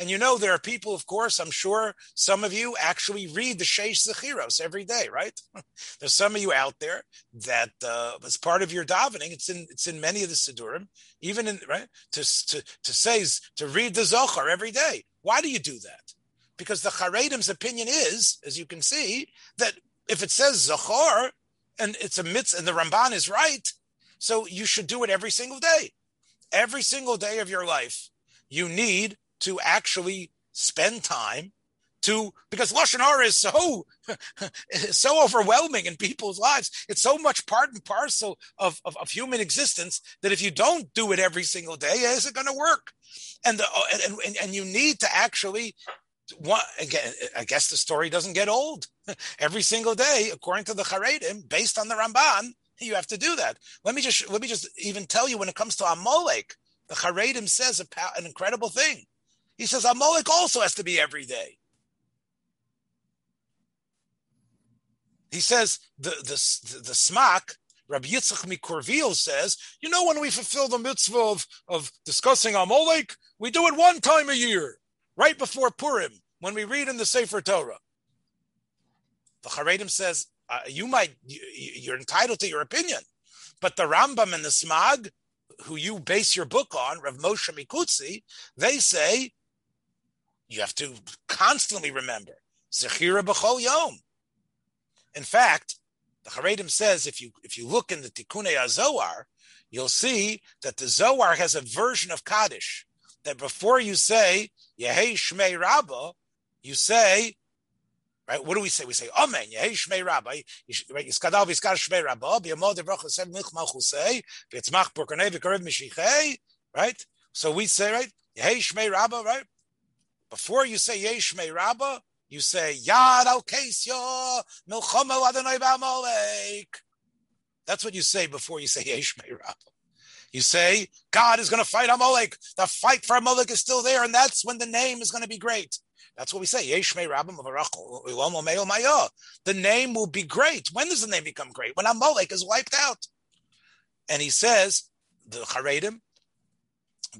And you know, there are people, of course, I'm sure some of you actually read the Sheish Zechiros every day, right? There's some of you out there that uh, as part of your davening, it's in it's in many of the Siddurim, even in right to to to say to read the Zohar every day. Why do you do that? Because the Charedim's opinion is, as you can see, that if it says Zohar and it's a mitzvah and the Ramban is right, so you should do it every single day. Every single day of your life, you need to actually spend time to because lashon hara is so so overwhelming in people's lives. It's so much part and parcel of, of, of human existence that if you don't do it every single day, is it going to work? And the oh, and, and and you need to actually. One, again, I guess the story doesn't get old. Every single day, according to the Charedim, based on the Ramban, you have to do that. Let me just let me just even tell you when it comes to Amalek, the Charedim says a, an incredible thing. He says Amalek also has to be every day. He says the the the, the Rabbi Yitzchak Mikorvil says, you know, when we fulfill the mitzvah of, of discussing Amalek, we do it one time a year, right before Purim, when we read in the Sefer Torah. The Haredim says, uh, you might you, you're entitled to your opinion, but the Rambam and the Smag, who you base your book on, Rav Moshe Mikutzi, they say you have to constantly remember Zechira b'chol yom. In fact, the Haredim says if you if you look in the Tikkunei Zohar, you'll see that the Zohar has a version of Kaddish that before you say Yehei Shmei Rabbah, you say Right? What do we say? We say Amen. Yehei Shmei Rabba. Right? Yiskadal v'yiskad Shmei Rabba. B'yamod devracha sev milch malchusei. V'yitzmach burkanei v'karev mishichei. Right? So we say right. Yehei Shmei Rabba. Right? Before you say Yehei Shmei Rabba, you say Yad al Kesyo Milchama Adonai Ba'amalek. That's what you say before you say Yehei Shmei Rabba. You say God is going to fight Amalek. The fight for Amalek is still there, and that's when the name is going to be great. That's what we say. The name will be great. When does the name become great? When Amalek is wiped out. And he says, the Haredim,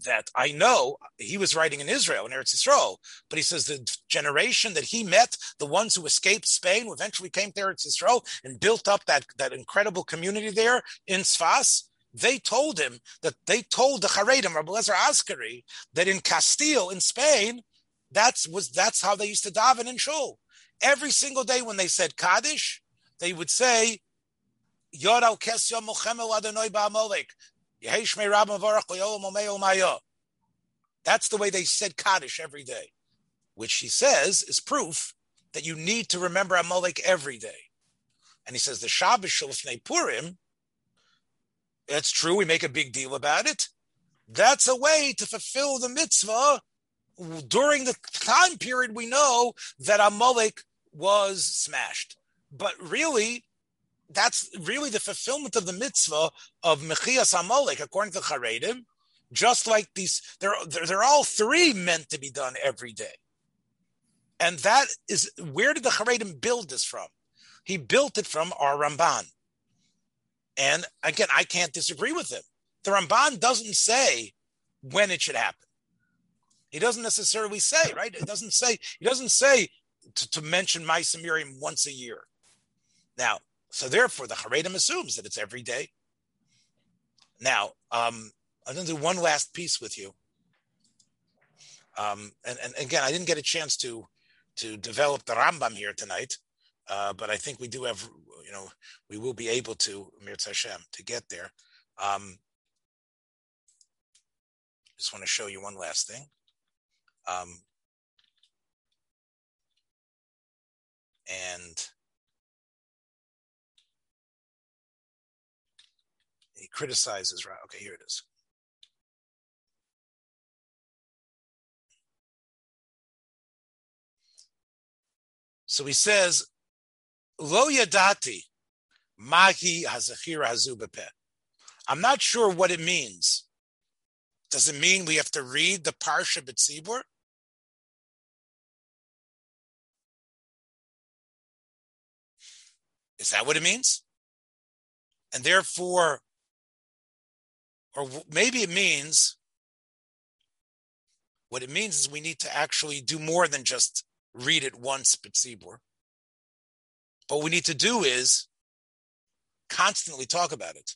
that I know he was writing in Israel, in Eretz Yisrael, but he says the generation that he met, the ones who escaped Spain, who eventually came to Eretz Yisrael and built up that, that incredible community there in Sfas, they told him that they told the Haredim, Rabbi Lezer Azikri, that in Castile, in Spain, that's was that's how they used to daven in shul. Every single day when they said Kaddish, they would say. That's the way they said Kaddish every day, which he says is proof that you need to remember Amalek every day. And he says the Shabbos Shalifnei Purim, that's true, we make a big deal about it. That's a way to fulfill the mitzvah during the time period we know that Amalek was smashed. But really, that's really the fulfillment of the mitzvah of Mechias Amalek, according to Charedim. Just like these, they're, they're, they're all three meant to be done every day. And that is where did the Charedim build this from? He built it from our Ramban. And again, I can't disagree with him. The Ramban doesn't say when it should happen. He doesn't necessarily say, right? It doesn't say, he doesn't say to, to mention Maisa Miriam once a year. Now, so therefore the Haredim assumes that it's every day. Now, um, I'm going to do one last piece with you. Um, and, and again, I didn't get a chance to to develop the Rambam here tonight, uh, but I think we do have, you know, we will be able to, Mirz Hashem, to get there. Um, just want to show you one last thing. Um, and criticizes okay here it is. So he says lo yadati mahi hazachira hazubepe i'm not sure what it means. Does it mean we have to read the parsha b'tzibur Is that what it means? And therefore, or maybe it means what it means is we need to actually do more than just read it once, B'tzibur. What we need to do is constantly talk about it.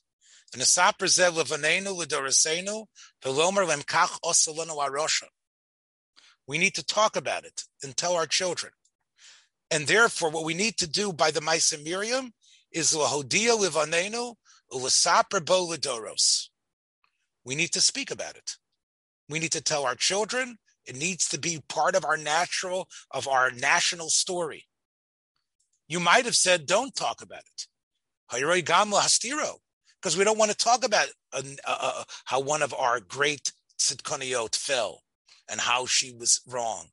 We need to talk about it and tell our children. And therefore, what we need to do by the Maisa Miriam is lahodia livanenu ulasapra bo lidoros. We need to speak about it. We need to tell our children. It needs to be part of our natural, of our national story. You might have said, don't talk about it. Because we don't want to talk about uh, uh, how one of our great tzidkoniot fell and how she was wrong.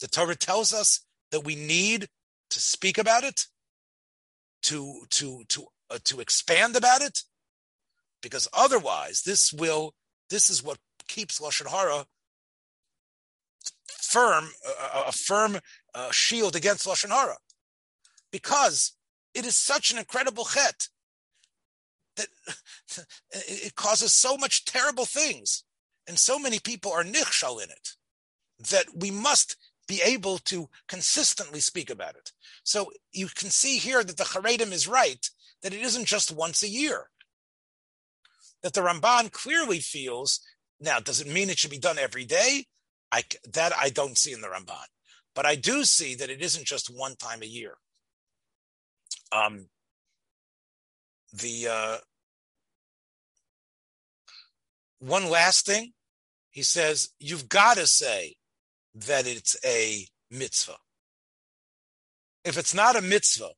The Torah tells us that we need to speak about it, to to to uh, to expand about it, because otherwise, this will this is what keeps lashon hara firm a, a firm uh, shield against lashon hara, because it is such an incredible chet that it causes so much terrible things, and so many people are nichshal in it that we must be able to consistently speak about it. So you can see here that the Haredim is right, that it isn't just once a year. That the Ramban clearly feels, now, does it mean it should be done every day? I, that I don't see in the Ramban. But I do see that it isn't just one time a year. Um, the uh, one last thing, he says, you've got to say that it's a mitzvah. If it's not a mitzvah,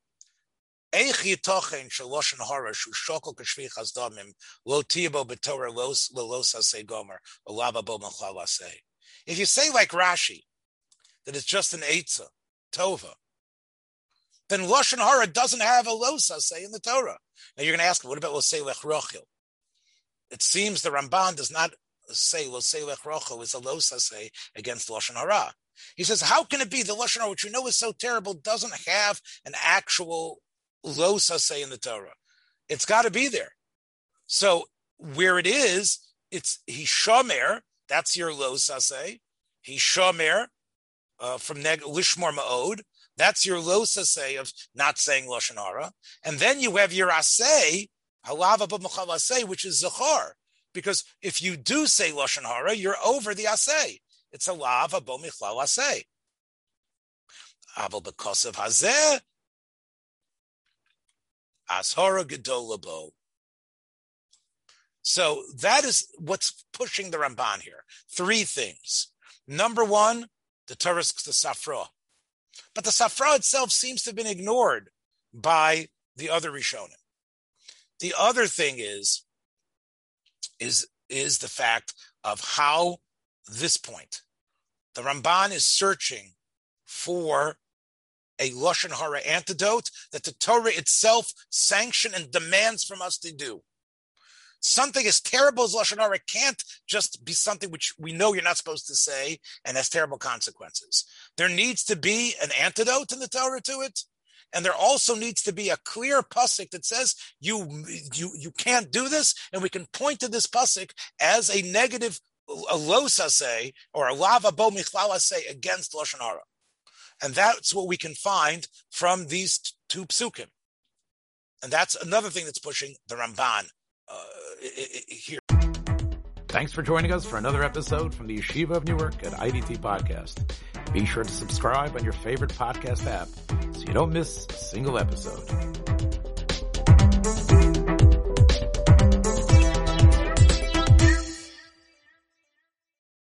איך יתוכן של לושן הורה שהוא שוקל כשפיך דמים, לא תהיה בו בתורה ללא ססי גומר, או לבה בו מכל עשה. If you say like Rashi, that it's just an Eitzah, Tova, then Lashon Hara doesn't have a losa say in the Torah. Now you're going to ask, what about Loselech Rochil? It seems the Ramban does not say Loselech Rochil is a losa say against Lashon Hara. He says, how can it be the Lashon Hara, which you know is so terrible, doesn't have an actual losa say in the Torah? It's got to be there. So where it is, it's Hishomer, that's your lo say. Hishomer uh, from neg- Lishmor Ma'od, that's your lo say of not saying lashon hara, and then you have your asay halava b'machal which is zachar, because if you do say lashon hara, you're over the asay. It's a lav abo michlal asay. Aval of hazeh ashara gedolabo. So that is what's pushing the Ramban here. Three things. Number one, the Torah, the Sifra. But the Sifra itself seems to have been ignored by the other Rishonim. The other thing is, is, is the fact of how this point, the Ramban is searching for a Lashon Hara antidote that the Torah itself sanctions and demands from us to do something as terrible as lashon hara can't just be something which we know you're not supposed to say and has terrible consequences. There needs to be an antidote in the Torah to it, and there also needs to be a clear pasuk that says you you you can't do this, and we can point to this pasuk as a negative a losa say or a lava bo michlala say against lashon hara, and that's what we can find from these two psukim. And that's another thing that's pushing the Ramban uh, here. Thanks for joining us for another episode from the Yeshiva of Newark at IDT Podcast. Be sure to subscribe on your favorite podcast app so you don't miss a single episode.